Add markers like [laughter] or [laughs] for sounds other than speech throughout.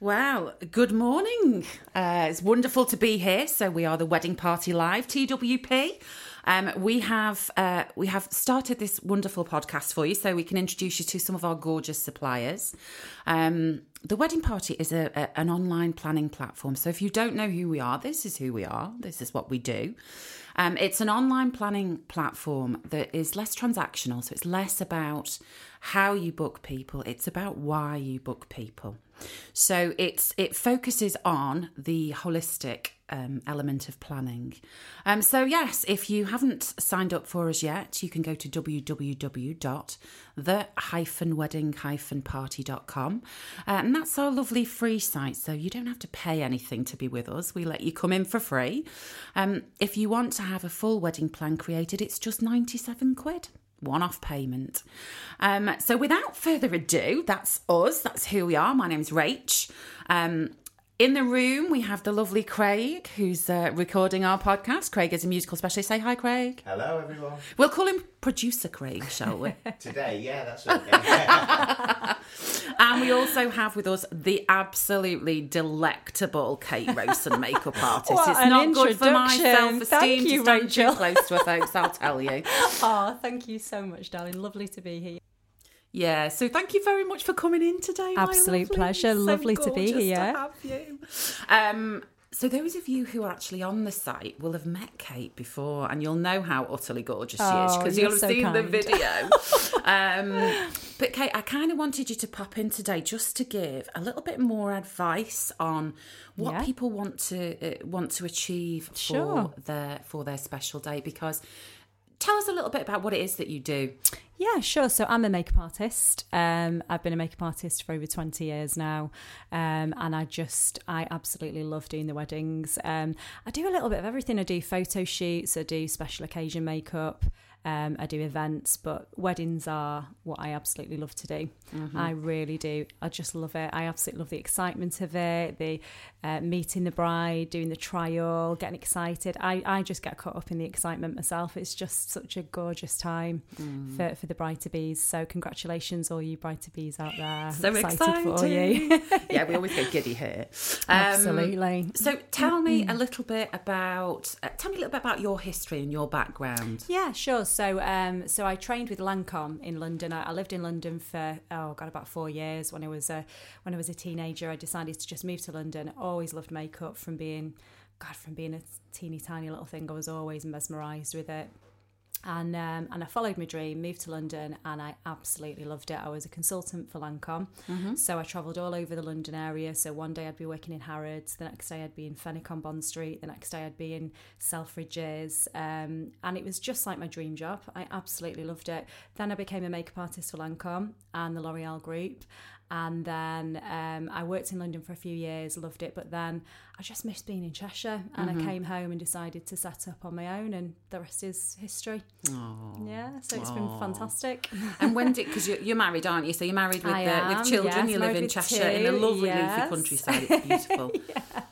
Well, good morning. Uh, it's wonderful to be here. So we are the Wedding Party Live, TWP. Um, we have uh, we have started this wonderful podcast for you, so we can introduce you to some of our gorgeous suppliers. Um, the Wedding Party is a, a, an online planning platform. So if you don't know who we are, this is who we are. This is what we do. Um, it's an online planning platform that is less transactional, so it's less about how you book people. It's about why you book people. So it's it focuses on the holistic um, element of planning. Um, so yes, if you haven't signed up for us yet, you can go to www.the-wedding-party.com, uh, and that's our lovely free site. So you don't have to pay anything to be with us. We let you come in for free. Um, if you want to have a full wedding plan created, it's just ninety-seven quid one off payment. Um, so without further ado, that's us. That's who we are. My name's Rach. Um, in the room, we have the lovely Craig, who's uh, recording our podcast. Craig is a musical specialist. Say hi, Craig. Hello, everyone. We'll call him Producer Craig, shall we? [laughs] Today, yeah, that's [laughs] okay. [laughs] and we also have with us the absolutely delectable Kate Rowson, makeup artist. What it's an not good for my self-esteem Thank you, to stand Rachel. too close to her, folks. I'll tell you. Oh, thank you so much, darling. Lovely to be here. Yeah, so thank you very much for coming in today. Absolute lovely. pleasure. So Lovely to be here. have you. Um, so those of you who are actually on the site will have met Kate before, and you'll know how utterly gorgeous she is Oh, because you're you'll have so seen the video. [laughs] um, but Kate, I kind of wanted you to pop in today just to give a little bit more advice on what Yeah. people want to uh, want to achieve Sure. for their for their special day because. Tell us a little bit about what it is that you do. Yeah, sure. So I'm a makeup artist. Um, I've been a makeup artist for over 20 years now. Um, and I just, I absolutely love doing the weddings. Um, I do a little bit of everything. I do photo shoots, I do special occasion makeup, um, I do events, but weddings are what I absolutely love to do. I really do. I just love it. I absolutely love the excitement of it, the uh, meeting the bride, doing the trial, getting excited. I, I just get caught up in the excitement myself. It's just such a gorgeous time for, for the bride to bees. So congratulations, all you bride to bees out there. So excited for you. [laughs] yeah, we always get giddy here. [laughs] Um, Absolutely. So tell me a little bit about uh, tell me a little bit about your history and your background. Yeah, sure. So, um, so I trained with Lancome in London. I, I lived in London for oh god, about four years. When I was a when I was a teenager, I decided to just move to London. Always loved makeup from being, God, from being a teeny tiny little thing. I was always mesmerised with it. And um, and I followed my dream, moved to London, and I absolutely loved it. I was a consultant for Lancome, so I travelled all over the London area. So one day I'd be working in Harrods, the next day I'd be in Fenwick on Bond Street, the next day I'd be in Selfridges, um, and it was just like my dream job. I absolutely loved it. Then I became a makeup artist for Lancome and the L'Oreal Group, and then um, I worked in London for a few years, loved it, but then I just missed being in Cheshire, and I came home and decided to set up on my own, and the rest is history. Yeah, so it's been fantastic. And when did [laughs] because you're, you're married, aren't you? So you're married with uh, am, with children. yes, you live in Cheshire in a lovely yes. leafy countryside. It's beautiful. [laughs]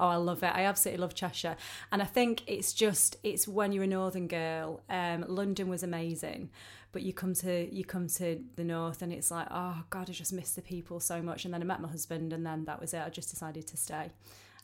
Oh, I love it. I absolutely love Cheshire. And I think it's just it's when you're a northern girl. Um, London was amazing, but you come to you come to the north and it's like, oh God, I just miss the people so much. And then I met my husband, and then that was it. I just decided to stay.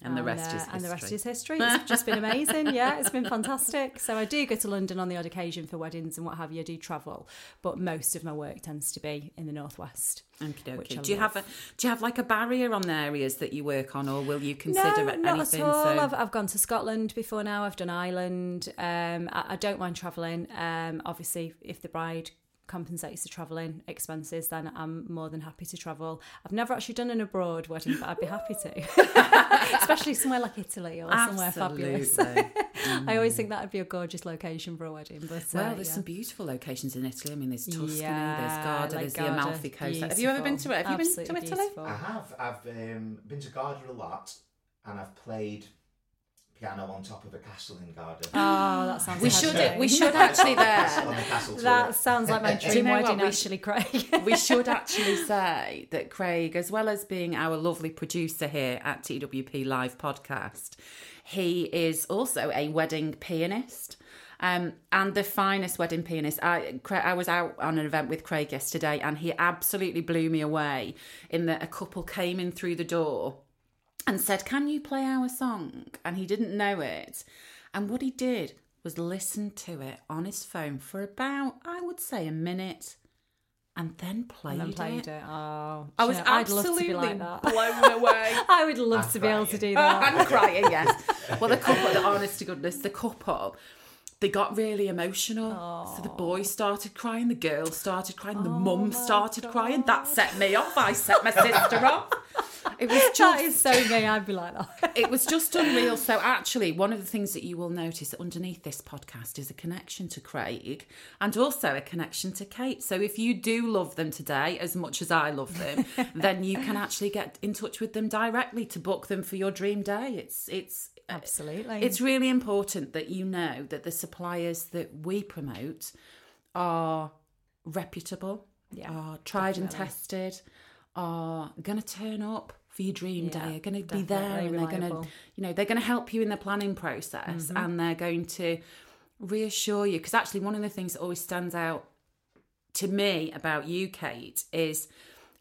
And the rest is and the rest history. is history. It's just been [laughs] amazing. Yeah, it's been fantastic. So I do go to London on the odd occasion for weddings and what have you. I do travel, but most of my work tends to be in the northwest. Which I Do you have a do you have like a barrier on the areas that you work on, or will you consider no, not anything? at all. So I've, I've gone to Scotland before now. I've done Ireland. Um, I, I don't mind travelling. Um, obviously, if the bride compensates the travelling expenses, then I'm more than happy to travel. I've never actually done an abroad wedding, but I'd be happy to, [laughs] especially somewhere like Italy or somewhere fabulous. Absolutely. [laughs] I always think that would be a gorgeous location for a wedding. But Well, uh, there's yeah. some beautiful locations in Italy. I mean, there's Tuscany, Yeah, there's Garda, like there's the Amalfi Coast. Have you ever been to it? Have you been to Italy? beautiful. I have. I've um, been to Garda a lot, and I've played piano on top of a castle in Garda. Oh, that sounds. We heavenly. should we should actually [laughs] on there. the. That sounds like my [laughs] Do you dream know wedding, We actually, Craig. [laughs] we should actually say that Craig, as well as being our lovely producer here at TWP Live Podcast, he is also a wedding pianist. Um, and the finest wedding pianist. I, I was out on an event with Craig yesterday, and he absolutely blew me away in that a couple came in through the door and said, Can you play our song? And he didn't know it. And what he did was listen to it on his phone for about, I would say, a minute and then played, and then played it. it. Oh, I was you know, I'd love to absolutely be like that. blown [laughs] away. I would love I'm to be able to do that. I'm crying, yes. Well, the couple, the honest to goodness, the couple, they got really emotional. So the boy started crying, the girl started crying, the oh mum started crying. That set me off. I set my sister off. It was [laughs] just is so me. I'd be like that. [laughs] it was just unreal. So actually, one of the things that you will notice underneath this podcast is a connection to Craig and also a connection to Kate. So if you do love them today as much as I love them, [laughs] then you can actually get in touch with them directly to book them for your dream day. It's it's uh, Absolutely. it's really important that you know that the suppliers that we promote are reputable, Yeah, are tried and tested, are going to turn up for your dream Yeah, day, are going to be there, and they're going to, you know, they're going to help you in the planning process, Mm-hmm. and they're going to reassure you. Because actually, one of the things that always stands out to me about you, Kate, is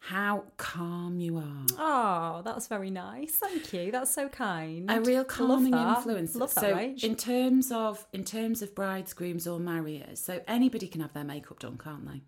how calm you are. Oh, that's very nice. Thank you. That's so kind. a real calming influence. Love that, so in terms of in terms of brides, grooms, or marriers, so anybody can have their makeup done, can't they?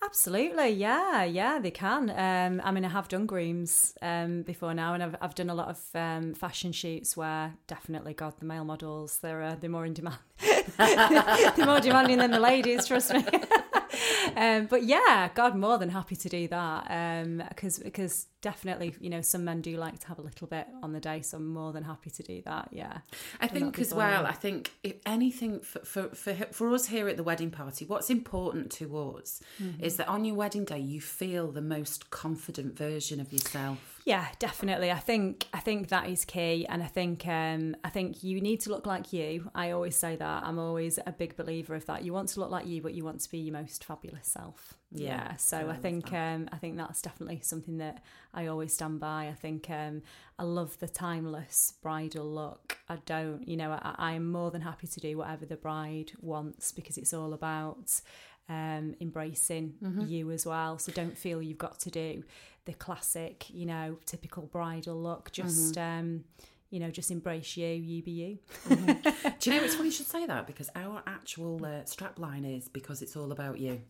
Absolutely, yeah, yeah, they can. Um, I mean, I have done grooms um, before now, and I've, I've done a lot of um, fashion shoots where definitely, God, the male models they're uh, they're more in demand, [laughs] they're more demanding than the ladies. Trust me. [laughs] [laughs] um, but yeah, God, more than happy to do that because because definitely, you know, some men do like to have a little bit on the day, so I'm more than happy to do that. Yeah, I think as well. I think if anything for, for for for us here at the wedding party, what's important to us Mm-hmm. is that on your wedding day you feel the most confident version of yourself. Yeah, definitely. I think I think that is key, and I think um, I think you need to look like you. I always say that. I'm always a big believer of that. You want to look like you, but you want to be your most fabulous self. Yeah, Yeah. So I I think um, I think that's definitely something that I always stand by. I think um, I love the timeless bridal look. I don't, you know, I, I'm more than happy to do whatever the bride wants because it's all about um, embracing you as well. So don't feel you've got to do the classic, you know, typical bridal look. Just, um, you know, just embrace you, you be you. Do you know it's funny you should say that because our actual uh, strap line is because it's all about you.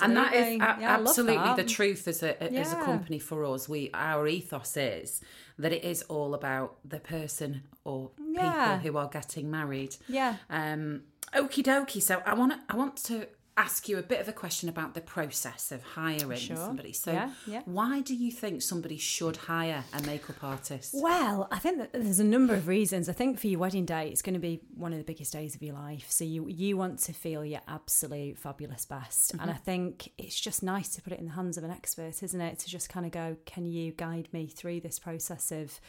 And that is a- Yeah, absolutely that. the truth as a as a company for us. We our ethos is that it is all about the person or Yeah. people who are getting married. Yeah. Um, okie dokie. So I want I want to ask you a bit of a question about the process of hiring Sure. somebody. So Yeah, yeah. why do you think somebody should hire a makeup artist? Well, I think that there's a number of reasons. I think for your wedding day, it's going to be one of the biggest days of your life. So you you want to feel your absolute fabulous best, and I think it's just nice to put it in the hands of an expert, isn't it? To just kind of go, can you guide me through this process of,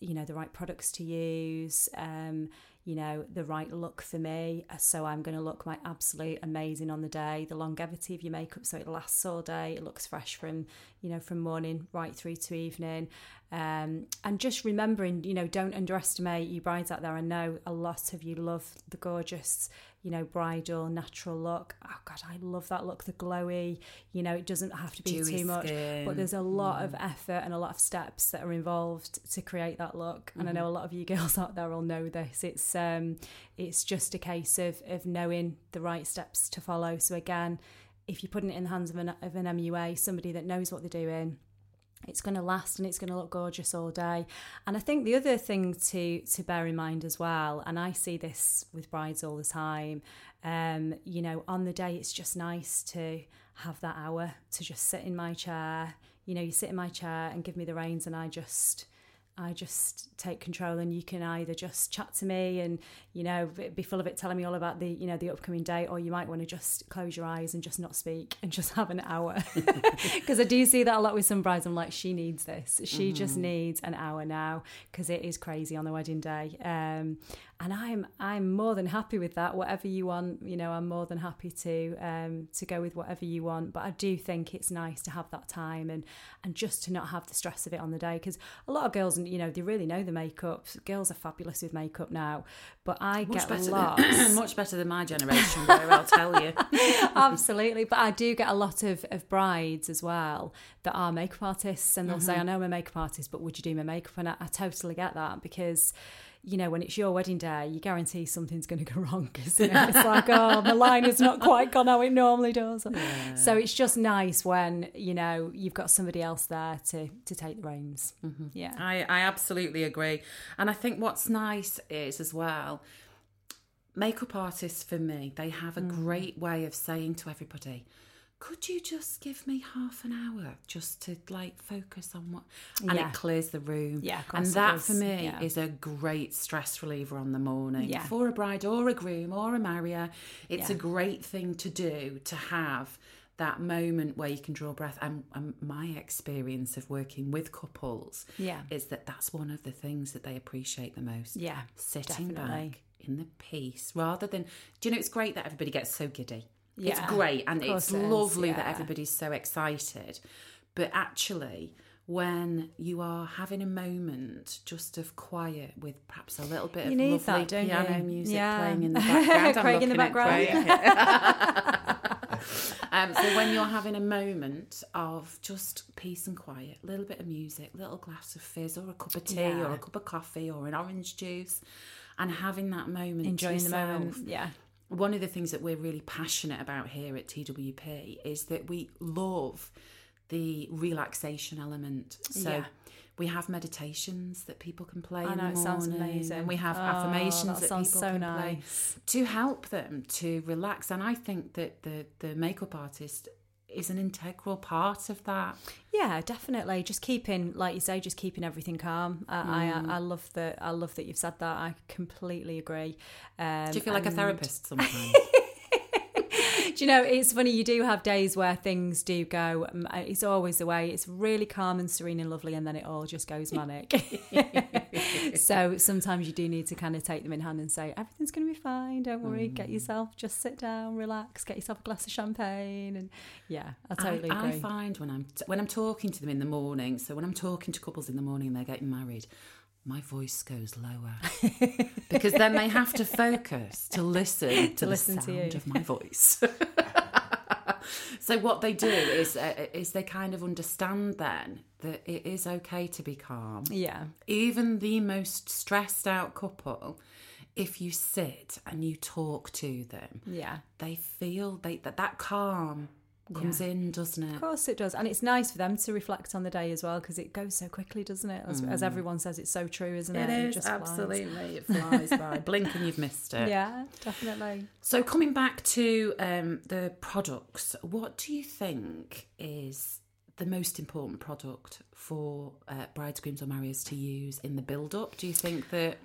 you know, the right products to use, um, you know, the right look for me. Uh, so I'm going to look my absolute amazing on the day. The longevity of your makeup, so it lasts all day. It looks fresh from, you know, from morning right through to evening. Um, and just remembering, you know, don't underestimate you brides out there. I know a lot of you love the gorgeous, you know, bridal natural look. Oh God, I love that look, the glowy. You know, it doesn't have to be Dewy too much, skin. but there's a lot of mm. effort and a lot of steps that are involved to create that look. And I mm-hmm. know a lot of you [laughs] girls out there will know this. It's um, it's just a case of of knowing the right steps to follow. So again, if you're putting it in the hands of an of an MUA, somebody that knows what they're doing it's going to last and it's going to look gorgeous all day and i think the other thing to to bear in mind as well and i see this with brides all the time um you know on the day it's just nice to have that hour to just sit in my chair you know you sit in my chair and give me the reins and i just I just take control, and you can either just chat to me and you know be full of it, telling me all about the you know the upcoming date, or you might want to just close your eyes and just not speak and just [laughs] have an hour. [laughs] Because I do see that a lot with some brides. I'm like, she needs this. She just needs an hour now because it is crazy on the wedding day. Um, and I'm I'm more than happy with that. Whatever you want, you know, I'm more than happy to um, to go with whatever you want. But I do think it's nice to have that time and and just to not have the stress of it on the day because a lot of girls, you know, they really know the makeup. Girls are fabulous with makeup now, but I Much get a lot [clears throat] much better than my generation, Ro, I'll tell you. [laughs] Absolutely. But I do get a lot of, of brides as well that are makeup artists and they'll say, Mm-hmm. I know I'm a makeup artist, but would you do my makeup? And I, I totally get that because, you know, when it's your wedding day, you guarantee something's going to go wrong because it's like, [laughs] oh, the line has not quite gone how it normally does. So it's just nice when, you know, you've got somebody else there to, to take the reins. Mm-hmm. Yeah. I, I absolutely agree. And I think what's nice is as well, makeup artists for me, they have Mm. a great way of saying to everybody, could you just give me half an hour just to like focus on what and Yeah. it clears the room Yeah, and that for me Yeah. is a great stress reliever on the morning Yeah. for a bride or a groom or a marrier it's a great thing to do to have that moment where you can draw breath and, and my experience of working with couples Yeah. is that that's one of the things that they appreciate the most. Yeah, Sitting definitely. back in the peace rather than, do you know, it's great that everybody gets so giddy. It's great and it's lovely that everybody's so excited. But actually, when you are having a moment just of quiet with perhaps a little bit You of lovely that, piano you? music Yeah. playing in the [laughs] background, I'm Craig in the background. [laughs] [laughs] Um, so when you're having a moment of just peace and quiet, a little bit of music, little glass of fizz or a cup of tea Yeah. or a cup of coffee or an orange juice, and having that moment, Enjoying the moment. Yeah. One of the things that we're really passionate about here at TWP is that we love the relaxation element. So. Yeah. We have meditations that people can play I know, it sounds amazing. and we have Oh, affirmations that that, sounds people so can play nice. to help them to relax. And I think that the the makeup artist is an integral part of that. Yeah, definitely. Just keeping, like you say, just keeping everything calm. I, Mm. I, I love that. I love that you've said that. I completely agree. Um, Do you feel like a therapist sometimes? [laughs] Do you know, it's funny, you do have days where things do go, um, it's always the way, it's really calm and serene and lovely, and then it all just goes manic. [laughs] so sometimes you do need to kind of take them in hand and say, everything's going to be fine, don't worry, get Mm. yourself, just sit down, relax, get yourself a glass of champagne. And yeah, I totally I, I find when I'm when I'm talking to them in the morning, so when I'm talking to couples in the morning and they're getting married, my voice goes lower [laughs] because then they have to focus to listen to, listen the to sound you. of my voice. [laughs] so what they do is uh, is they kind of understand then that it is okay to be calm. yeah, even the most stressed out couple, if you sit and you talk to them, yeah. they feel they that that calm comes in, doesn't it? Of course it does. And it's nice for them to reflect on the day as well because it goes so quickly, doesn't it? As, as everyone says, it's so true, isn't it? Mm. It is just flies. absolutely. It [laughs] flies by. Blink and you've missed it. Yeah, definitely. So coming back to um, the products, what do you think is the most important product for uh, brides, grooms, or marriers to use in the build-up? Do you think that?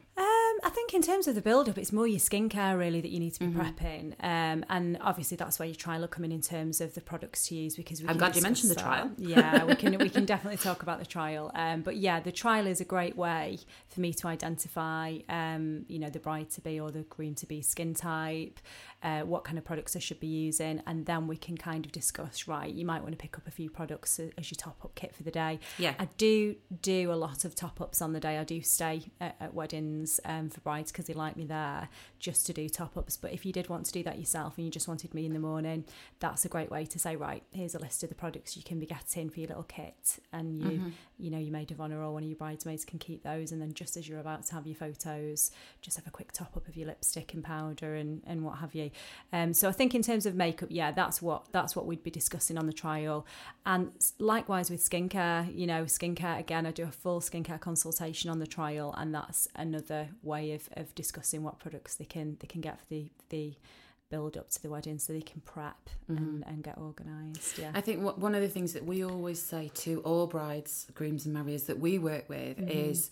Um, I think in terms of the build up, it's more your skincare really that you need to be Mm-hmm. prepping, um, and obviously that's where your trial will come in in terms of the products to use because we I'm glad you mentioned discuss the trial. Yeah, we can we can [laughs] definitely talk about the trial. Um, but yeah, the trial is a great way for me to identify, um, you know, the bride to be or the groom to be skin type, uh, what kind of products I should be using, and then we can kind of discuss. Right, you might want to pick up a few products as your top up kit for the day. Yeah. I do do a lot of top ups on the day. I do stay at, at weddings um, for brides because they like me there just to do top ups. But if you did want to do that yourself and you just wanted me in the morning, that's a great way to say, right, here's a list of the products you can be getting for your little kit, and you, you know, your maid of honour or one of your bridesmaids can keep those. And then just as you're about to have your photos, just have a quick top up of your lipstick and powder and, and what have you. Um, so I think in terms of makeup, yeah, that's what that's what we'd be discussing on the trial. And likewise with skincare, you know, skincare again, I do a full skincare consultation on the trial, and that's another way of, of discussing what products they can they can get for the the build up to the wedding, so they can prep and, and get organised. Yeah, I think what, one of the things that we always say to all brides, grooms, and marriers that we work with is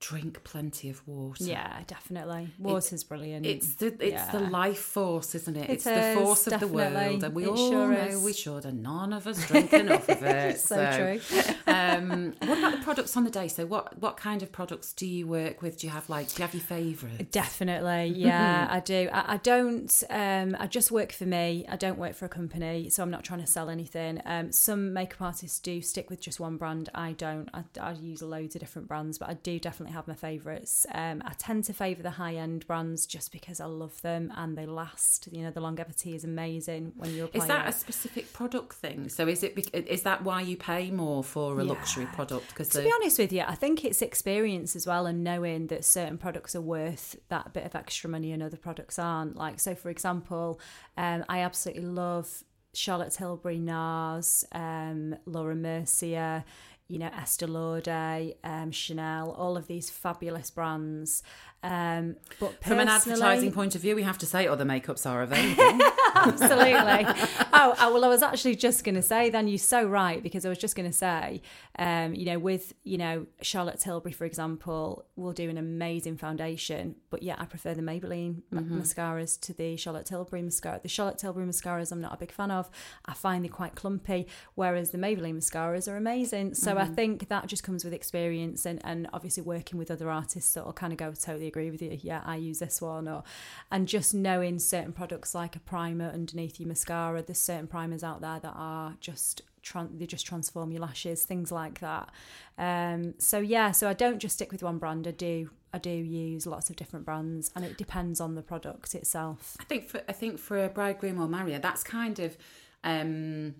drink plenty of water. yeah, definitely. Water's brilliant. It's the it's the life force, isn't it? It it's the is, force of the world, and we It all sure know is. we should, and none of us drink enough of [laughs] it. so, true. Um, what about the products on the day? So, what what kind of products do you work with? Do you have like do you have your favourite? Definitely, [laughs] yeah, I do. I, I don't. Um, I just work for me. I don't work for a company, so I'm not trying to sell anything. Um, some makeup artists do stick with just one brand. I don't. I, I use loads of different brands, but I do definitely have my favourites. Um, I tend to favour the high end brands just because I love them and they last. You know, the longevity is amazing when you're. Is that a specific product thing? So, is it is that why you pay more for a Yeah. luxury product? Because To be honest with you, I think it's experience as well and knowing that certain products are worth that bit of extra money and other products aren't. Like, so for example, um, I absolutely love Charlotte Tilbury, NARS, um, Laura Mercier, you know, Estee Lauder, um, Chanel, all of these fabulous brands. Um, but from an advertising point of view, we have to say other makeups are available. [laughs] [laughs] absolutely. oh, oh, well, I was actually just going to say. Then you're so right because I was just going to say, um, you know, with you know Charlotte Tilbury, for example, will do an amazing foundation, but yeah, I prefer the Maybelline ma- mascaras to the Charlotte Tilbury mascara. The Charlotte Tilbury mascaras, I'm not a big fan of. I find they're quite clumpy, whereas the Maybelline mascaras are amazing. So I think that just comes with experience and and obviously working with other artists that will kind of go totally agree with you. Yeah, I use this one, or and just knowing certain products like a primer underneath your mascara. There's certain primers out there that are just tran- they just transform your lashes, things like that. Um, so yeah, so I don't just stick with one brand. I do I do use lots of different brands, and it depends on the product itself. I think for I think for a bridegroom or marrier, that's kind of um,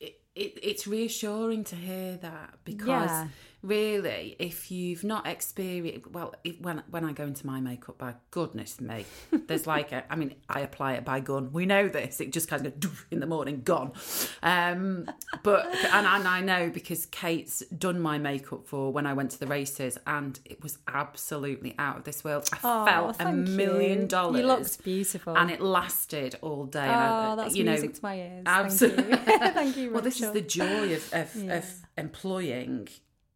it, it, it's reassuring to hear that because Yeah. Really, if you've not experienced, well, if, when when I go into my makeup bag, goodness me, there's like a, I mean, I apply it by gun. We know this. It just kind of goes doof in the morning, gone. Um, but and, and I know because Kate's done my makeup for when I went to the races, and it was absolutely out of this world. I Oh, felt a million you. dollars. You looked beautiful. and it lasted all day. oh, I, that's you know, music to my ears. absolutely. Thank you. [laughs] Thank you. [laughs] well, this is the joy of of, Yeah. of employing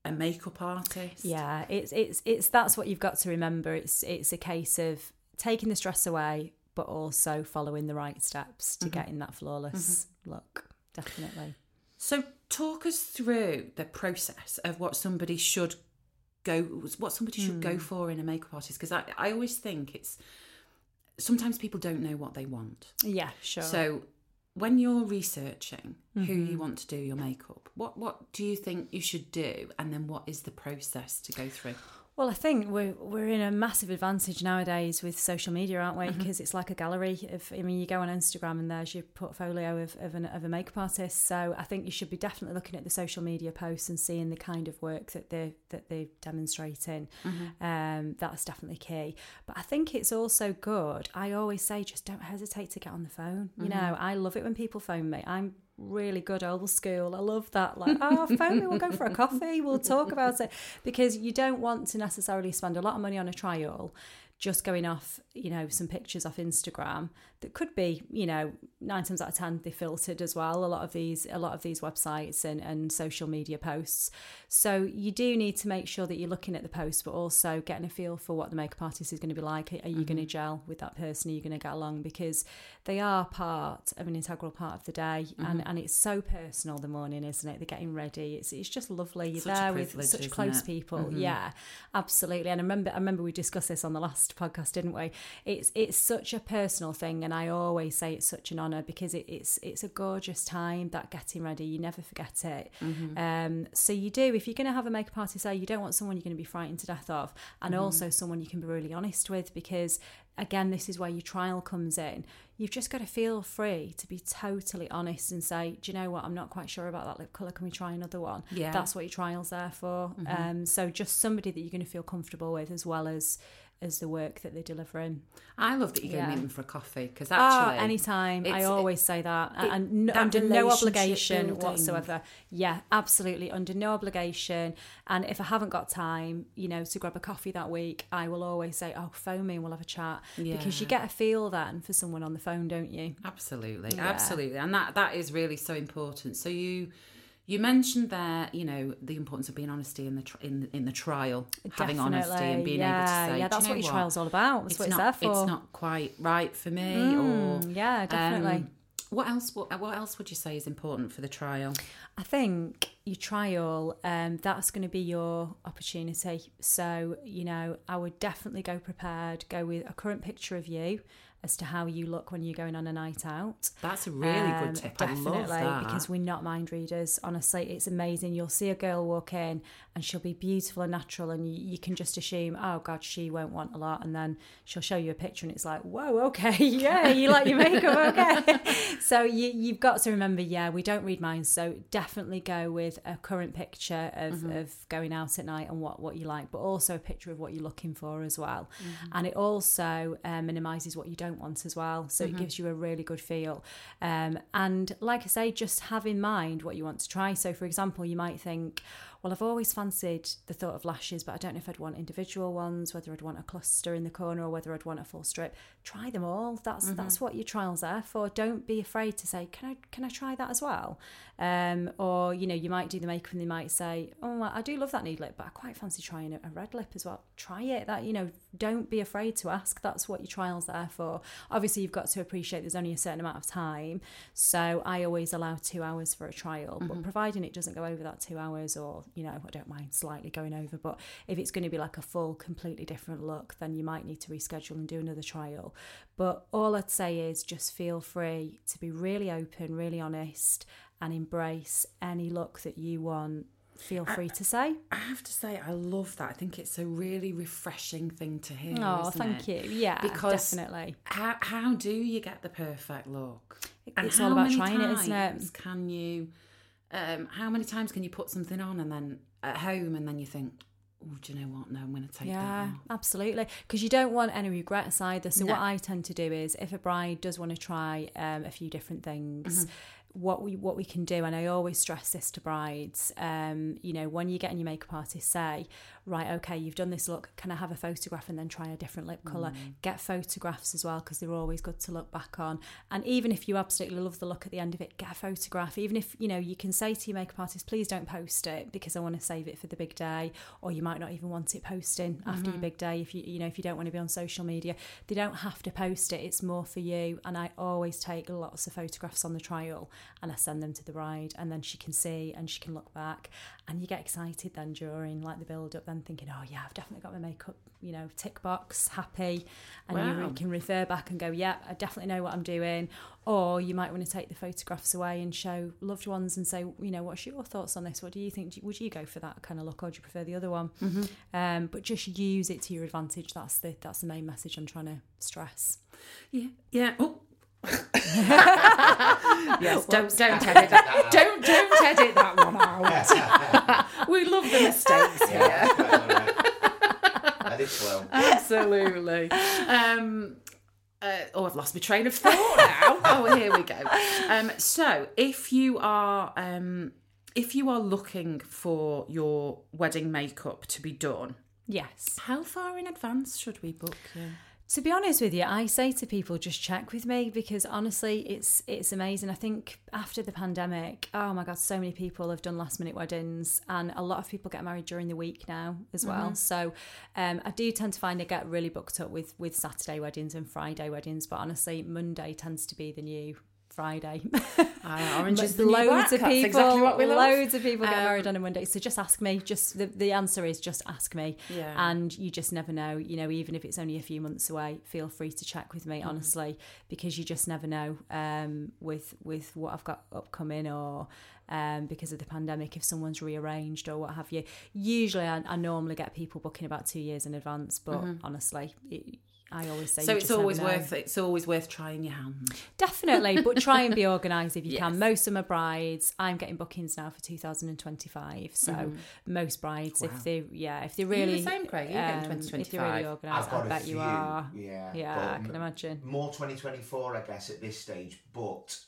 a makeup artist. Yeah, it's it's it's that's what you've got to remember. It's it's a case of taking the stress away, but also following the right steps to getting that flawless look. Definitely. So, talk us through the process of what somebody should go, what somebody should Hmm. go for in a makeup artist. Because I, I always think it's sometimes people don't know what they want. Yeah, sure. So, when you're researching who Mm-hmm. you want to do your makeup, what what do you think you should do, and then what is the process to go through? Well, I think we're we're in a massive advantage nowadays with social media, aren't we? Mm-hmm. Because it's like a gallery. Of I mean, you go on Instagram and there's your portfolio of of, an, of a makeup artist. So I think you should be definitely looking at the social media posts and seeing the kind of work that they that they're demonstrating. Mm-hmm. Um, that's definitely key. But I think it's also good. I always say, just don't hesitate to get on the phone. You Mm-hmm. know, I love it when people phone me. I'm really good old school. I love that. Like, oh, phone me, we'll go for a coffee, we'll talk about it. Because you don't want to necessarily spend a lot of money on a trial just going off, you know, some pictures off Instagram that could be, you know, nine times out of ten they filtered as well. A lot of these a lot of these websites and, and social media posts. So you do need to make sure that you're looking at the post but also getting a feel for what the makeup artist is going to be like. Are you going to mm-hmm. gel with that person? Are you going to get along? Because they are part of an integral part of the day and, mm-hmm. and it's so personal the morning, isn't it? They're getting ready. It's it's just lovely. You're Such there with such close it? people. Mm-hmm. Yeah, absolutely. And I remember I remember we discussed this on the last podcast, didn't we? It's it's such a personal thing and I always say it's such an honour because it, it's it's a gorgeous time, that getting ready. You never forget it. Um so you do if you're gonna have a makeup artist there, you don't want someone you're gonna be frightened to death of and also someone you can be really honest with because again this is where your trial comes in you've just got to feel free to be totally honest and say do you know what i'm not quite sure about that lip colour can we try another one Yeah. that's what your trial's there for um, so just somebody that you're going to feel comfortable with as well as as the work that they're delivering I love that you go Yeah. meet them for a coffee because ah, actually, oh anytime i always say that it- and no, that under no obligation building. whatsoever yeah absolutely under no obligation and if i haven't got time you know to grab a coffee that week i will always say oh phone me and we'll have a chat because you get a feel then for someone on the phone don't you Absolutely, Yeah. absolutely, and that that is really so important. So you you mentioned there, you know, the importance of being honesty in the tr- in in the trial, having honesty and being yeah, able to say, yeah, "Do that's you know what your what? trial's all about. That's It's what it's not there for. it's not quite right for me, Mm, or yeah, definitely. um, What else? What, what else would you say is important for the trial? I think your trial, um, that's going to be your opportunity. So, you know, I would definitely go prepared, go with a current picture of you as to how you look when you're going on a night out. That's a really Um, good tip. Definitely, I love that. because we're not mind readers. Honestly, it's amazing. You'll see a girl walk in and she'll be beautiful and natural, and you, you can just assume, oh God, she won't want a lot. And then she'll show you a picture, and it's like, whoa, okay, [laughs] yeah, you like your makeup, okay. [laughs] so you, you've got to remember, yeah, we don't read minds. So definitely go with a current picture of, Mm-hmm. of going out at night and what, what you like, but also a picture of what you're looking for as well. Mm-hmm. And it also uh, minimises what you don't want as well. So Mm-hmm. it gives you a really good feel. Um, and like I say, just have in mind what you want to try. So, for example, you might think, well, I've always fancied the thought of lashes, but I don't know if I'd want individual ones, whether I'd want a cluster in the corner or whether I'd want a full strip. Try them all. That's that's what your trial's are for. Don't be afraid to say, can I can I try that as well? Um, or you know, you might do the makeup and they might say, oh, I do love that nude lip, but I quite fancy trying a, a red lip as well. Try it. That you know, don't be afraid to ask. That's what your trial's are for. Obviously, you've got to appreciate there's only a certain amount of time, so I always allow two hours for a trial. But providing it doesn't go over that two hours, or you know, I don't mind slightly going over. But if it's going to be like a full, completely different look, then you might need to reschedule and do another trial. But all I'd say is just feel free to be really open, really honest, and embrace any look that you want. Feel free to say. I have to say, I love that. I think it's a really refreshing thing to hear. Oh, thank it? you. Yeah, Because definitely. How how do you get the perfect look? It's how all about trying it, isn't it? Can you? Um, how many times can you put something on and then at home and then you think, oh, do you know what? No, I'm going to take that Yeah, absolutely. Because you don't want any regrets either. So No. what I tend to do is, if a bride does want to try um, a few different things. Mm-hmm. What we what we can do, and I always stress this to brides. Um, you know, when you get in your makeup artist, say, right, okay, you've done this look. Can I have a photograph and then try a different lip color? Mm. Get photographs as well because they're always good to look back on. And even if you absolutely love the look at the end of it, get a photograph. Even if you know, you can say to your makeup artist, please don't post it because I want to save it for the big day, or you might not even want it posting after Mm-hmm. your big day. If you you know if you don't want to be on social media, they don't have to post it. It's more for you. And I always take lots of photographs on the trial and I send them to the bride, and then she can see and she can look back, and you get excited then during like the build up, then thinking, oh yeah, I've definitely got my makeup, you know, tick box, happy, and Wow. you can refer back and go, yeah, I definitely know what I'm doing. Or you might want to take the photographs away and show loved ones and say, you know, what's your thoughts on this? What do you think? Would you go for that kind of look, or do you prefer the other one? Um, but just use it to your advantage. That's the that's the main message I'm trying to stress. Yeah, yeah. Oh. Yes, don't don't [laughs] edit that. Don't don't edit that one out. [laughs] we love the mistakes here. Yeah, that's [laughs] all right. Let it flow. Absolutely. Um, uh, oh, I've lost my train of thought now. oh, here we go. Um, so, if you are um, if you are looking for your wedding makeup to be done, Yes. how far in advance should we book you? To be honest with you, I say to people just check with me because honestly, it's it's amazing. I think after the pandemic, oh my god, so many people have done last minute weddings, and a lot of people get married during the week now as well. So, um, I do tend to find I get really booked up with with Saturday weddings and Friday weddings, but honestly, Monday tends to be the new Friday. Uh, [laughs] orange is the loads of people, exactly what we love. loads of people get Um, married on a Monday. So just ask me. Just the, the answer is just ask me. Yeah. And you just never know. You know, even if it's only a few months away, feel free to check with me. Honestly, because you just never know um, with with what I've got upcoming or. Um, because of the pandemic, if someone's rearranged or what have you, usually I, I normally get people booking about two years in advance. But honestly, it, I always say. So it's just never always know. worth it's always worth trying your hand. Definitely, but try and be organised if you [laughs] Yes. can. Most of my brides, I'm getting bookings now for 2025. So most brides. Wow. if they, yeah, if they're Are the really, same, Craig? You're getting um, if they're 2025. really organised, I've got I a bet few. you are. Yeah, Yeah, I can m- imagine. More 2024, I guess, at this stage. But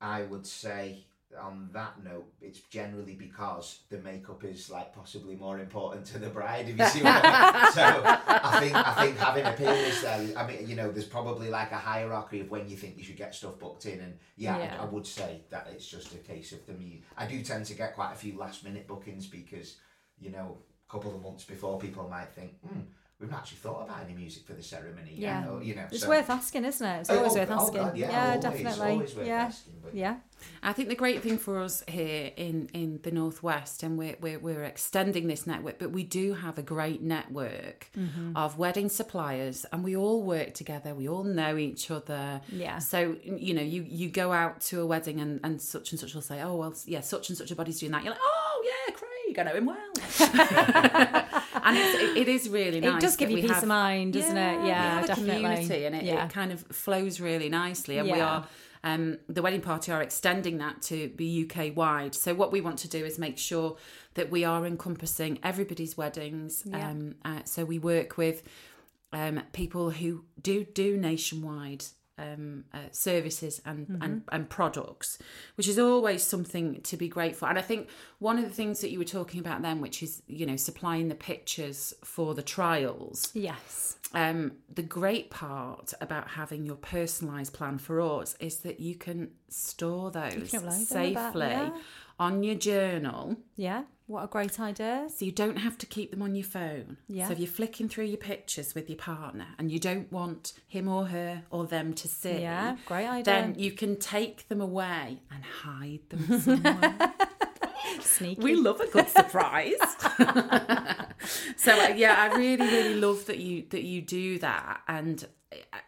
I would say, on that note, it's generally because the makeup is like possibly more important to the bride. If you see what I mean. [laughs] So I think I think having a there. I mean, you know, there's probably like a hierarchy of when you think you should get stuff booked in, and yeah, I- Yeah. I, would say that it's just a case of them. You, I do tend to get quite a few last minute bookings because you know, a couple of months before, people might think, hmm, we've not actually thought about any music for the ceremony. Yeah. yet, or, you know, It's so- worth asking, isn't it? It's Oh, always oh, worth oh, asking. God, yeah, always, definitely. always worth yeah, asking, yeah, I think the great thing for us here in, in the Northwest, and we're, we're, we're extending this network, but we do have a great network Mm-hmm. of wedding suppliers, and we all work together. We all know each other. Yeah. So, you know, you, you go out to a wedding, and, and such and such will say, oh, well, yeah, such and such a body's doing that. You're like, oh, yeah, Craig, I know him well. [laughs] and it's, it, it is really nice. It does give you peace have- of mind, doesn't it? Yeah, have a definitely. community, and it, yeah. it kind of flows really nicely. And we are um, the wedding party are extending that to be UK wide. So what we want to do is make sure that we are encompassing everybody's weddings. Yeah. Um, uh, so we work with um, people who do do nationwide um, uh, services and, Mm-hmm. and and products, which is always something to be grateful. And I think one of the things that you were talking about then, which is you know supplying the pictures for the trials yes. um, the great part about having your personalised plan for us is that you can store those can safely yeah. on your journal. Yeah. What a great idea. So you don't have to keep them on your phone. Yeah. So if you're flicking through your pictures with your partner and you don't want him or her or them to see, Yeah, great idea. then you can take them away and hide them [laughs] somewhere. Sneaky. We love a good surprise. [laughs] so uh, yeah, I really, really love that you that you do that, and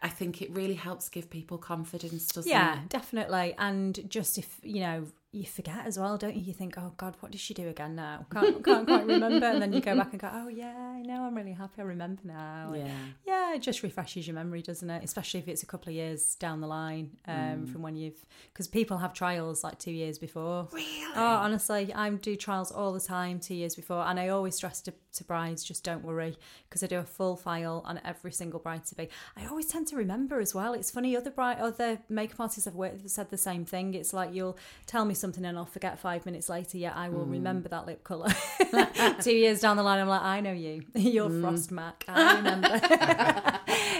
I- think it really helps give people confidence, doesn't Yeah, it? definitely. And just if you know, you forget as well, don't you? You think, oh God, what did she do again now? Can't can't quite remember. And then you go back and go, oh yeah, I know, I'm really happy. I remember now. And Yeah. yeah, it just refreshes your memory, doesn't it? Especially if it's a couple of years down the line um, Mm. from when you've because people have trials like two years before. Really? Oh, honestly, I do trials all the time, two years before, and I always stress to, to brides, just don't worry, because I do a full file on every single bride to be. I always tend to remember as well. It's funny, other bride, other makeup artists I've worked with have said the same thing. It's like you'll tell me something and I'll forget five minutes later. Yet I will remember that lip color. [laughs] [laughs] two years down the line, I'm like, I know you. [laughs] You're Frost Mac. I remember.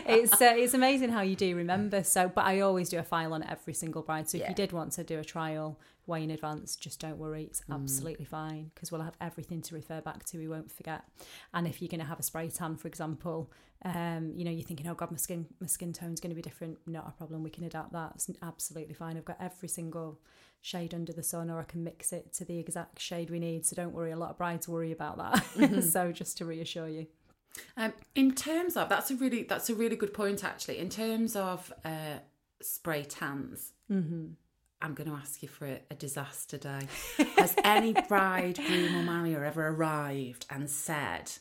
it's uh, it's amazing how you do remember. So, but I always do a file on every single bride. So if Yeah. you did want to do a trial way in advance, just don't worry. It's absolutely fine because we'll have everything to refer back to. We won't forget. And if you're going to have a spray tan, for example, um, you know, you're thinking, oh God, my skin my skin tone's going to be different. Not a problem. We can adapt that. It's absolutely fine. I've got every single shade under the sun, or I can mix it to the exact shade we need. So don't worry. A lot of brides worry about that. [laughs] so just to reassure you. Um, in terms of that's a really that's a really good point actually. In terms of uh, spray tans, I'm going to ask you for a, a disaster day. Has any [laughs] bride, groom, or marrier ever arrived and said,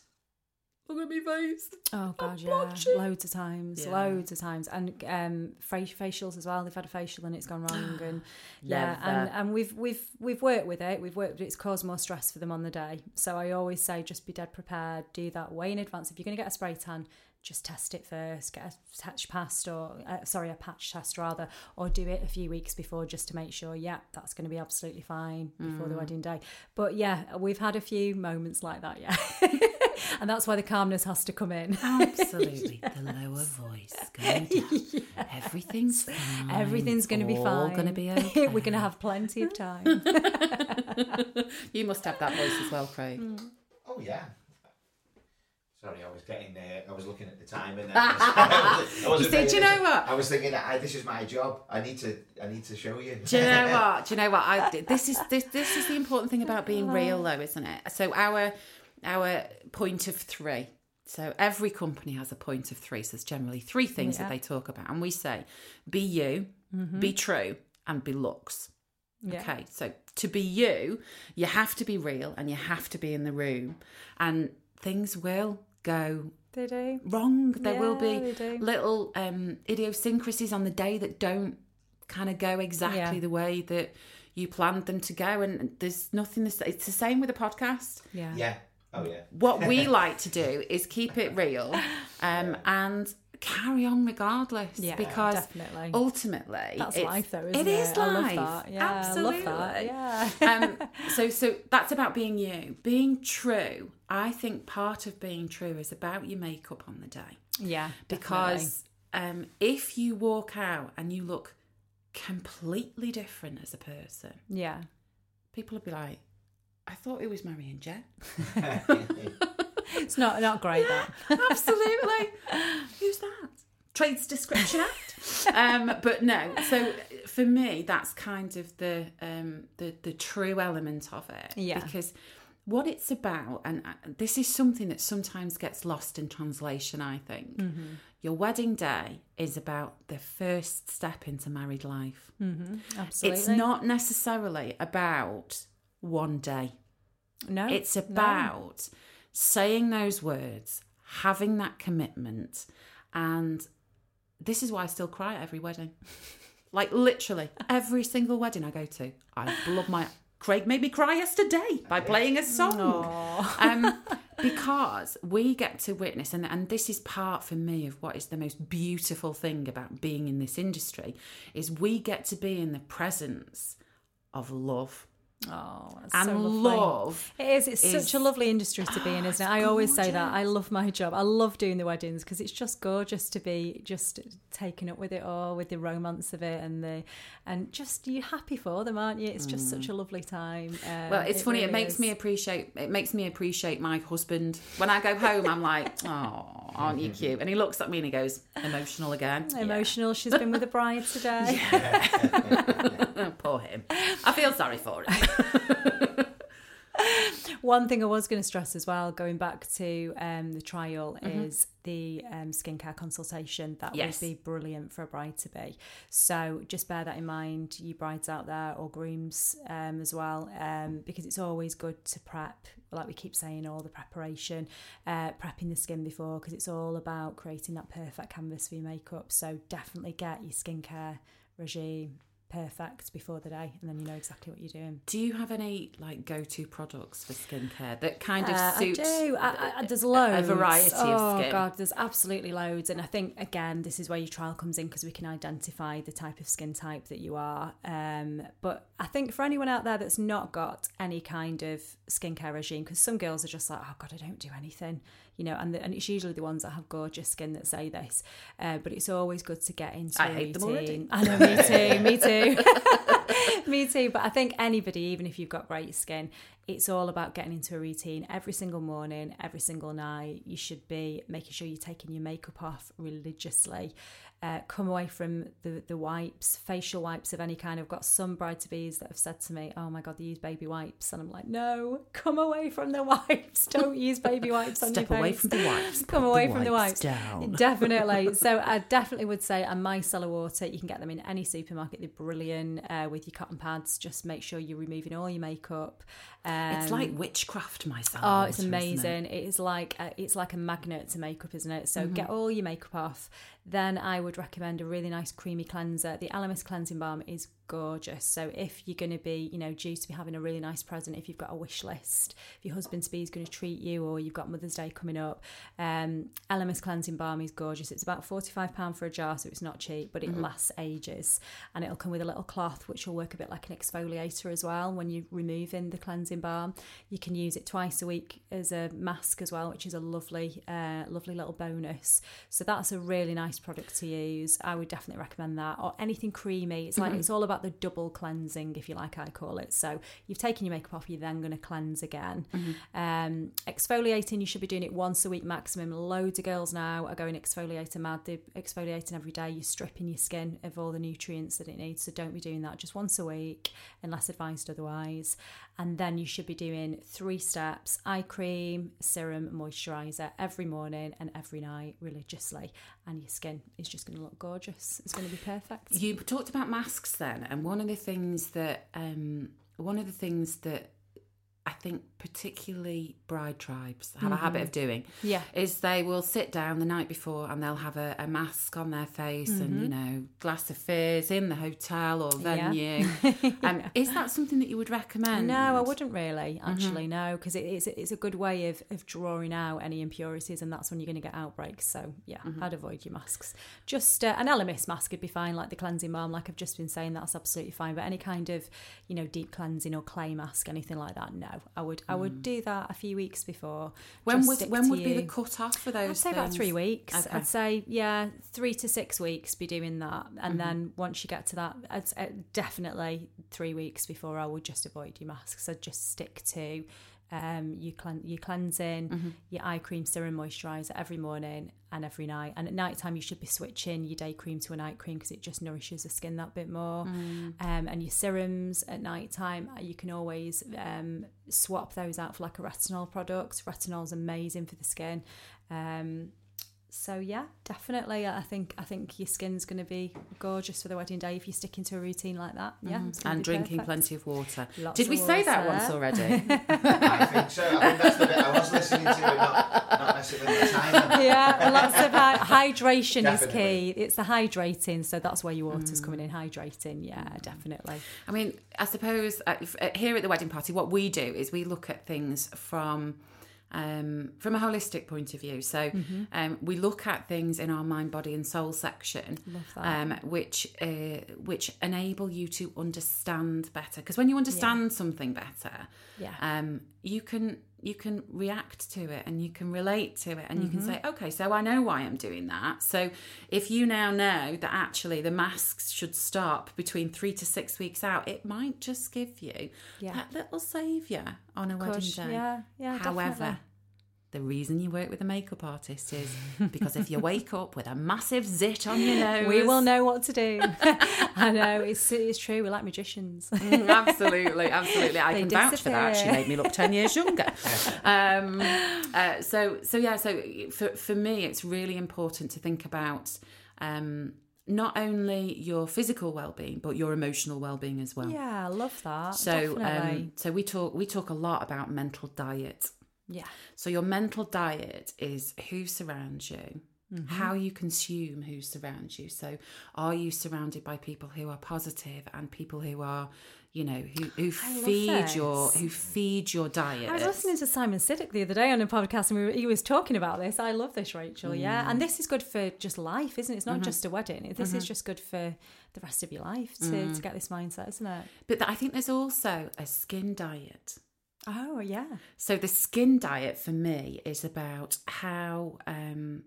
"Look at me face"? Oh god, yeah, blotchy. loads of times, Yeah. loads of times, and um, fa- facials as well. They've had a facial and it's gone wrong, [gasps] and yeah, Never. and and we've we've we've worked with it. We've worked. It's caused more stress for them on the day. So I always say, just be dead prepared. Do that way in advance. If you're going to get a spray tan, just test it first. Get a patch past or uh, sorry, a patch test rather, or do it a few weeks before just to make sure. Yeah, that's going to be absolutely fine before Mm. the wedding day. But yeah, we've had a few moments like that. Yeah. [laughs] And that's why the calmness has to come in. Absolutely, [laughs] the lower voice going down. Everything's fine. Everything's going to be All fine. going to be [laughs] okay. We're going to have plenty of time. [laughs] you must have that voice as well, Craig. Mm. Oh yeah. Sorry, I was getting there. I was looking at the time and I was, I You wasn't see, do you know what? I was thinking, I, this is my job. I need to. I need to show you. Do you know what? Do you know what? I, this is this this is the important thing about being real, though, isn't it? So our our point of three. So every company has a point of three. So there's generally three things Yeah. that they talk about, and we say, be you, be true, and be looks. Yeah. Okay, so to be you, you have to be real, and you have to be in the room, and things will go They do. wrong. There will be little um, idiosyncrasies on the day that don't kind of go exactly Yeah. the way that you planned them to go. And there's nothing. This it's the same with a podcast. Yeah. Yeah. Oh yeah. What we [laughs] like to do is keep it real um, and carry on regardless. Yeah, because definitely. ultimately, That's it's- life, though, isn't it it? is I love life. that. Yeah, Absolutely. love that. Yeah. um, [laughs] so so that's about being you, being true. I think part of being true is about your makeup on the day Yeah. because um, if you walk out and you look completely different as a person, yeah. people will be like, "I thought it was Marion Jet." [laughs] it's not not great that. [laughs] Absolutely. Who's that? Trades Description Act. um, but no, so for me, that's kind of the um, the the true element of it. Yeah. Because what it's about, and uh, this is something that sometimes gets lost in translation. I think Mm-hmm. your wedding day is about the first step into married life. Absolutely. It's not necessarily about one day. No. It's no. about saying those words, having that commitment, and this is why I still cry at every wedding. [laughs] Like literally every single wedding I go to, I blood my. Craig made me cry yesterday by playing a song. [laughs] Um, because we get to witness, and, and this is part for me of what is the most beautiful thing about being in this industry, is we get to be in the presence of love. Oh, that's And so love It is. It's is- such a lovely industry to be in, isn't it? I always say that. I love my job. I love doing the weddings because it's just gorgeous to be just taken up with it all, with the romance of it, and the and just you're happy for them, aren't you? It's just such a lovely time. Um, Mm. Well, it's funny. it makes is. me appreciate. It makes me appreciate my husband. When I go home, I'm like, [laughs] "Oh, aren't you cute?" And he looks at me and he goes, "Emotional again." emotional. She's been with a bride today. Yeah. [laughs] [laughs] Poor him. I feel sorry for him. [laughs] One thing I was going to stress as well, going back to um, the trial, Mm-hmm. is the um, skincare consultation. That Yes. would be brilliant for a bride to be. So just bear that in mind, you brides out there or grooms um, as well, um, because it's always good to prep. Like we keep saying, all the preparation, uh, prepping the skin before, because it's all about creating that perfect canvas for your makeup. So definitely get your skincare regime perfect before the day, and then you know exactly what you're doing. Do you have any like go-to products for skincare that kind of Uh, suit? I do. I, I, there's a loads. variety of skin oh, god, there's absolutely loads. And I think again, this is where your trial comes in because we can identify the type of skin type that you are. Um, but I think for anyone out there that's not got any kind of skincare regime, because some girls are just like, oh god, I don't do anything, you know, and the, and it's usually the ones that have gorgeous skin that say this. Uh, but it's always good to get into I a hate them routine. already. I know, me too, [laughs] me too. [laughs] Me too, but I think anybody, even if you've got great skin, it's all about getting into a routine every single morning, every single night. You should be making sure you're taking your makeup off religiously. Uh, come away from the, the wipes, facial wipes of any kind. I've got some bride to bees that have said to me, Oh my God, they use baby wipes. And I'm like, No, come away from the [laughs] wipes. Don't use baby wipes on Step your away face. from the wipes. [laughs] Come away the from the wipes. down. [laughs] Definitely. So I definitely would say a micellar water. You can get them in any supermarket. They're brilliant uh, with your cotton pads. Just make sure you're removing all your makeup. Um, It's like witchcraft, myself. Oh, it's amazing! It is like a, it's like a magnet to makeup, isn't it? Mm-hmm. So get all your makeup off. Then I would recommend a really nice creamy cleanser. The Elemis cleansing balm is gorgeous. So if you're going to be, you know, due to be having a really nice present, if you've got a wish list, if your husband's be is going to treat you, or you've got Mother's Day coming up, um, Elemis cleansing balm is gorgeous. It's about forty five pound for a jar, so it's not cheap, but it lasts ages, and it'll come with a little cloth which will work a bit like an exfoliator as well. When you're removing the cleansing balm, you can use it twice a week as a mask as well, which is a lovely, uh, lovely little bonus. So that's a really nice product to use. I would definitely recommend that, or anything creamy. It's like it's all about the double cleansing, if you like, I call it. So you've taken your makeup off, you're then going to cleanse again. Um, exfoliating, you should be doing it once a week maximum. Loads of girls now are going exfoliator mad. They're exfoliating every day. You're stripping your skin of all the nutrients that it needs. So don't be doing that just once a week, unless advised otherwise. And then you should be doing three steps eye cream, serum, moisturizer every morning and every night religiously. And your skin is just going to look gorgeous. It's going to be perfect. You talked about masks then, and one of the things that um, one of the things that I think particularly bride tribes have a habit of doing Yeah. is they will sit down the night before and they'll have a, a mask on their face and you know glass of fizz in the hotel or Yeah. venue. [laughs] um, is that something that you would recommend? No, I wouldn't really actually no because it, it's it's a good way of, of drawing out any impurities and that's when you're going to get outbreaks. So yeah, I'd avoid your masks. Just uh, an Elemis mask would be fine, like the cleansing balm, like I've just been saying, that's absolutely fine. But any kind of you know deep cleansing or clay mask, anything like that, no, I would I would do that a few weeks before. When would when would be the cut off for those? I'd say about three weeks. Okay. I'd say yeah, three to six weeks. Be doing that, and then once you get to that, I'd, uh, definitely three weeks before I would just avoid your masks. I'd just stick to um, your, clean, your cleansing, Mm-hmm. your eye cream, serum, moisturizer every morning and every night. And at night time, you should be switching your day cream to a night cream because it just nourishes the skin that bit more. Mm. Um, and your serums at night time, you can always um, swap those out for like a retinol product. Retinol's amazing for the skin. Um, so yeah, definitely. I think I think your skin's going to be gorgeous for the wedding day if you stick into a routine like that. Yeah, it's gonna and drinking perfect. plenty of water. Lots Did we of say that once already? [laughs] I think so. I think that's the bit I was listening to, and not, not messing with the timer. yeah, lots of hy- hydration is key. It's the hydrating, so that's where your water's coming in. Hydrating, yeah, definitely. I mean, I suppose uh, if- uh, here at the wedding party, what we do is we look at things from um, from a holistic point of view. So Mm-hmm. um, we look at things in our mind, body, and soul section, um, which uh, which enable you to understand better. Because when you understand something better, Yeah. um, you can you can react to it and you can relate to it and you can Mm-hmm. say okay so i know why i'm doing that so if you now know that actually the masks should stop between three to six weeks out it might just give you Yeah. that little saviour on a wedding Push, day yeah, yeah, however definitely. The reason you work with a makeup artist is because if you wake up with a massive zit on your nose We will know what to do. [laughs] I know it's it's true. We're like magicians. [laughs] Mm, absolutely, absolutely. I They can vouch for that. She made me look ten years younger. [laughs] Um, uh, so, so yeah. So for for me, it's really important to think about um, not only your physical well being, but your emotional well being as well. yeah, I love that. So, um, so we talk we talk a lot about mental diet. Yeah, So your mental diet is who surrounds you, Mm-hmm. how you consume who surrounds you. So are you surrounded by people who are positive and people who are, you know, who, who feed your who feed your diet. I was listening to Simon Sinek the other day on a podcast, and we were, he was talking about this. I love this, Rachel. Yeah, Mm. and this is good for just life, isn't it? It's Mm-hmm. not just a wedding. This is just good for the rest of your life to, Mm. to get this mindset, isn't it? But I think there's also a skin diet. Oh yeah, So the skin diet for me is about how um,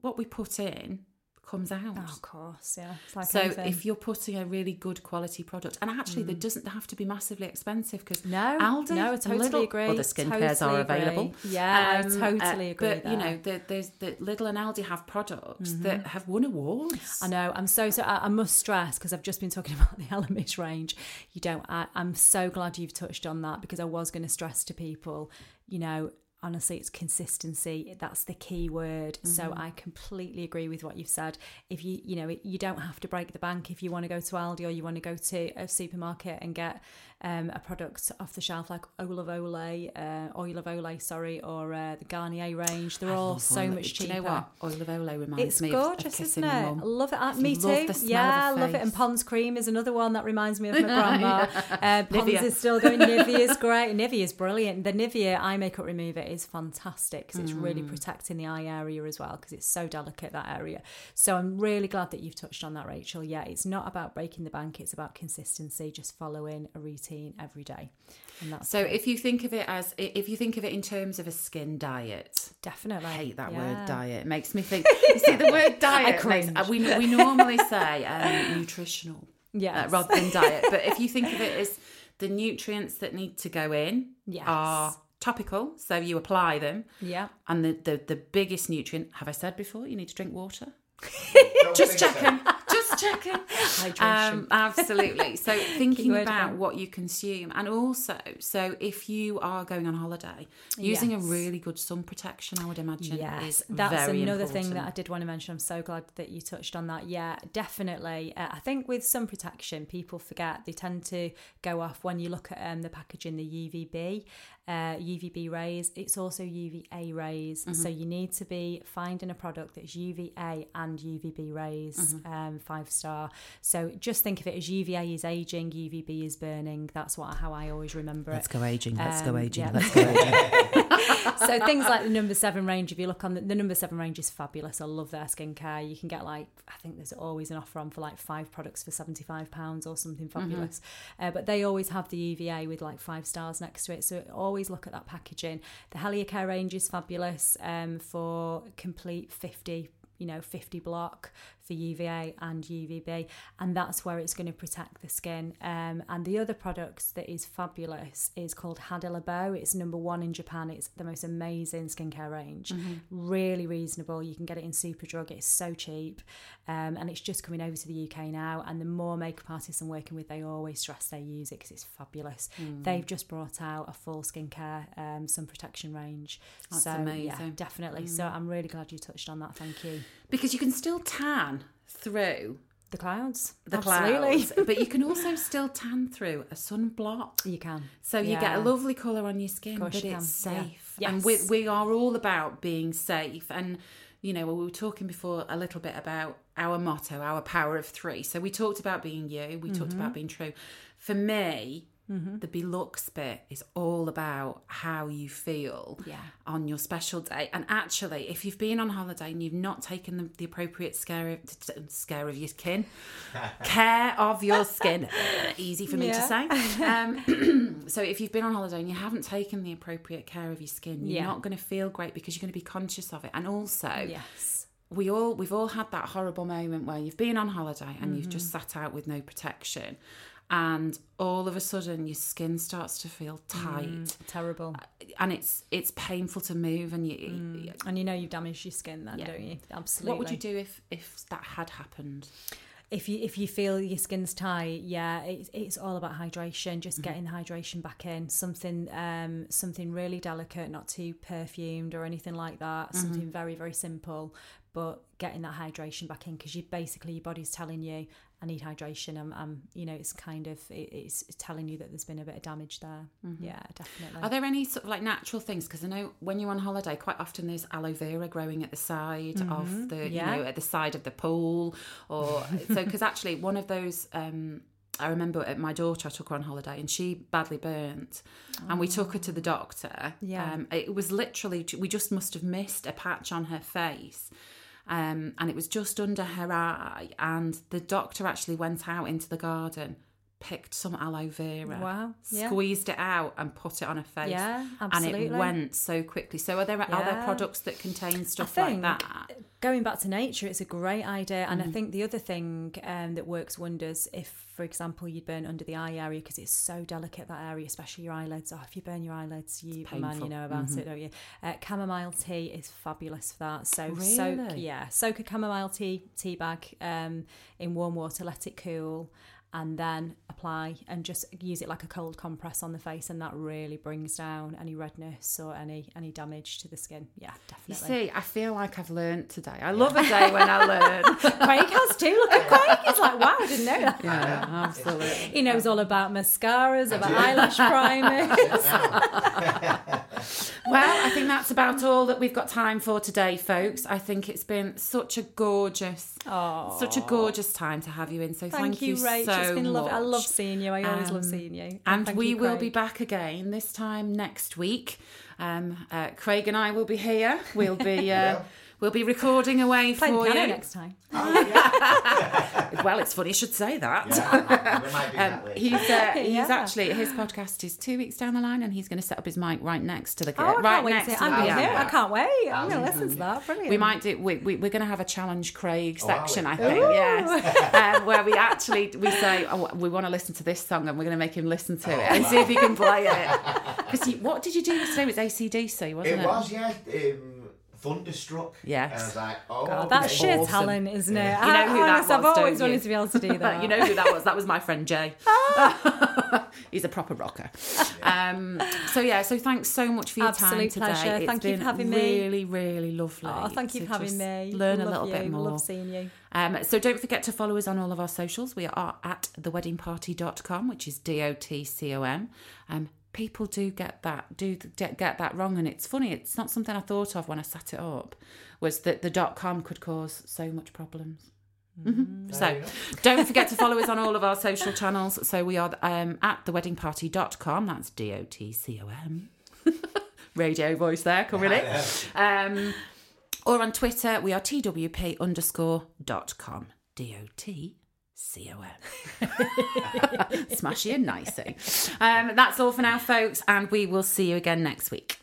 what we put in comes out. oh, of course, yeah. It's like so anything. if you're putting a really good quality product, and actually there doesn't have to be massively expensive because Mm. No, Aldi, no, I a totally little, agree. Other skin cares Totally are agree. available. Yeah, I Um, totally uh, agree But there. you know, the, there's the Lidl and Aldi have products that have won awards. Mm-hmm. I know. I'm so so. I, I must stress because I've just been talking [laughs] about the Elemis range. You don't. I, I'm so glad you've touched on that because I was going to stress to people. You know, honestly, it's consistency. That's the key word. So Mm-hmm. I completely agree with what you've said. If you, you know, you don't have to break the bank if you want to go to Aldi or you want to go to a supermarket and get um, a product off the shelf like Olive Olay, uh, Oil of Olay, sorry, or uh, the Garnier range. They're I all so oil- much Do cheaper. you know what? Oil of Olay reminds It's me of- of, gorgeous, kissing isn't it? your I mum. love it. Uh, me Love too. yeah, of love it. And. Pond's cream is another one that reminds me of my [laughs] grandma. uh, Pond's Nivea. is still going. Nivea's [laughs] great. Nivea's brilliant. The Nivea eye makeup remover is fantastic because it's really Mm. protecting the eye area as well because it's so delicate that area. So I'm really glad that you've touched on that, Rachel. Yeah, it's not about breaking the bank. It's about consistency, just following a routine every day, and that's So if you think of it as if you think of it in terms of a skin diet, definitely I hate that Yeah. word diet. It makes me think. [laughs] You see, the word diet. makes, uh, we [laughs] we normally say um, nutritional yeah, uh, rather than diet, but if you think of it as the nutrients that need to go in [laughs] Yes. are topical, so you apply them, Yeah. and the, the the biggest nutrient. Have I said before? You need to drink water. [laughs] Just think so. checking. Just checking. [laughs] Hydration. Um, absolutely. So [laughs] thinking Keyword about again. what you consume, and also, so if you are going on holiday, using a really good sun protection, I would imagine, Yes, is that's very another thing that I did want to mention. I'm so glad that you touched on that. Yeah, definitely. Uh, I think with sun protection, people forget they tend to go off when you look at um, the packaging, the UVB, uh, UVB rays. It's also UVA rays. Mm-hmm. So you need to be finding a product that's UVA and UVB rays, Mm-hmm. um, five star. So just think of it as UVA is aging, UVB is burning. That's what how I always remember it. go aging. Let's go Um, aging, yeah. Let's go aging. [laughs] so things like the number seven range if you look on the, the number seven range is fabulous i love their skincare you can get like i think there's always an offer on for like five products for 75 pounds or something fabulous uh, but they always have the uva with like five stars next to it so always look at that packaging. The heliocare range is fabulous um, for complete 50 you know 50 block for UVA and UVB, and that's where it's going to protect the skin. Um, and the other products that is fabulous is called Hada Labo. It's number one in Japan. It's the most amazing skincare range, really reasonable. You can get it in Superdrug. It's so cheap, um, and it's just coming over to the UK now. And the more makeup artists I'm working with, they always stress they use it because it's fabulous. They've just brought out a full skincare um, sun protection range. That's so yeah, amazing. definitely. So I'm really glad you touched on that. Thank you. Because you can still tan through The clouds. the Absolutely. clouds, [laughs] but you can also still tan through a sunblock. You can. So you get a lovely colour on your skin, but you it's can, yeah. safe. Yes. And we, we are all about being safe. And, you know, we were talking before a little bit about our motto, our power of three. So we talked about being you, we talked Mm-hmm. about being true. For me, the Belux bit is all about how you feel Yeah. on your special day. And actually, if you've been on holiday and you've not taken the, the appropriate scare of, scare of your skin, [laughs] care of your skin, easy for me to say. [laughs] Um, [clears throat] so if you've been on holiday and you haven't taken the appropriate care of your skin, you're Yeah. not going to feel great because you're going to be conscious of it. And also, Yes. we all we've all had that horrible moment where you've been on holiday and you've Mm-hmm. just sat out with no protection and all of a sudden your skin starts to feel tight Mm. Terrible. and it's it's painful to move and you And you know you've damaged your skin then, Yeah. don't you? Absolutely. what would you do if if that had happened if you if you feel your skin's tight, yeah, it's it's all about hydration. Just getting the hydration back in. Something um something really delicate, not too perfumed or anything like that. Something very very simple, but getting that hydration back in because you basically your body's telling you I need hydration. I'm, I'm you know it's kind of it, it's telling you that there's been a bit of damage there. Yeah, definitely. are there any sort of like natural things because i know when you're on holiday quite often there's aloe vera growing at the side of the Yeah. you know at the side of the pool or [laughs] so because actually one of those um I remember at my daughter, I took her on holiday and she badly burnt. And we took her to the doctor. Yeah. Um, it was literally, we just must have missed a patch on her face. Um, and it was just under her eye. And the doctor actually went out into the garden, picked some aloe vera, Wow, yeah. squeezed it out, and put it on her face. Yeah, absolutely. And it went so quickly. So, are there are there products that contain stuff like that? going back to nature, it's a great idea. And Mm-hmm. I think the other thing um, that works wonders if, for example, you burn under the eye area because it's so delicate that area, especially your eyelids. Oh, if you burn your eyelids, you man. Mm-hmm. you know about it, don't you? Uh, chamomile tea is fabulous for that. So soak, yeah, soak a chamomile tea tea bag um, in warm water, let it cool. And then apply and just use it like a cold compress on the face, and that really brings down any redness or any any damage to the skin. Yeah, definitely You definitely. see, I feel like I've learned today. I love a day when I learn. [laughs] Craig has too. Look at Craig. He's like, wow, I didn't know that. yeah, absolutely. He knows all about mascaras, about eyelash primers. [laughs] Well, I think that's about all that we've got time for today, folks. I think it's been such a gorgeous, such a gorgeous time to have you in. So thank, Thank you, Rach. so it's been lovely. I love seeing you. I always love Um, seeing you. And thank we you, will be back again this time next week. Um, uh, Craig and I will be here. We'll be [laughs] uh, we'll be recording away Playing for piano you. next time. Oh, yeah. [laughs] Well, it's funny you should say that. yeah. We might do [laughs] Um, that later. he's uh, [laughs] he's Yeah. actually his podcast is two weeks down the line, and he's going to set up his mic right next to the Oh, I can't right wait next to to I'm the going to piano. hear it. I can't wait. I'm going to listen to that. Brilliant. We might do. We, we, we're going to have a challenge Craig Oh, section, we? I think. Yes, um, where we actually we say oh, we want to listen to this song, and we're going to make him listen to it and see if he can play it. Because what did you do yesterday? It was ACDC, wasn't it? It was, yeah. Um, Thunderstruck. Yes. And I was like, oh, God, that's okay. sheer Awesome. talent, isn't it? You know who that Honest, I've was, don't always you? wanted to be able to do [laughs] that. you know who that was? That was my friend Jay. [laughs] He's a proper rocker. Um, so yeah, so thanks so much for your time Absolute today. pleasure. It's Thank you for been having me. really, really lovely. Oh, thank you for having just me. Learn a little you. bit more. Love seeing you. Um, so don't forget to follow us on all of our socials. We are at theweddingparty.com, which is D O T C O M. Um, people do get that do get get that wrong, and it's funny. It's not something I thought of when I set it up. Was that the dot com could cause so much problems. Mhm. So don't forget to follow us on all of our [laughs] social channels. So we are um, at theweddingparty.com. That's D O T C O M. [laughs] Radio voice there coming in. Um, or on Twitter, we are TWP underscore dot com. D O T C O M. [laughs] Smashie and Nicey. Um, that's all for now, folks, and we will see you again next week.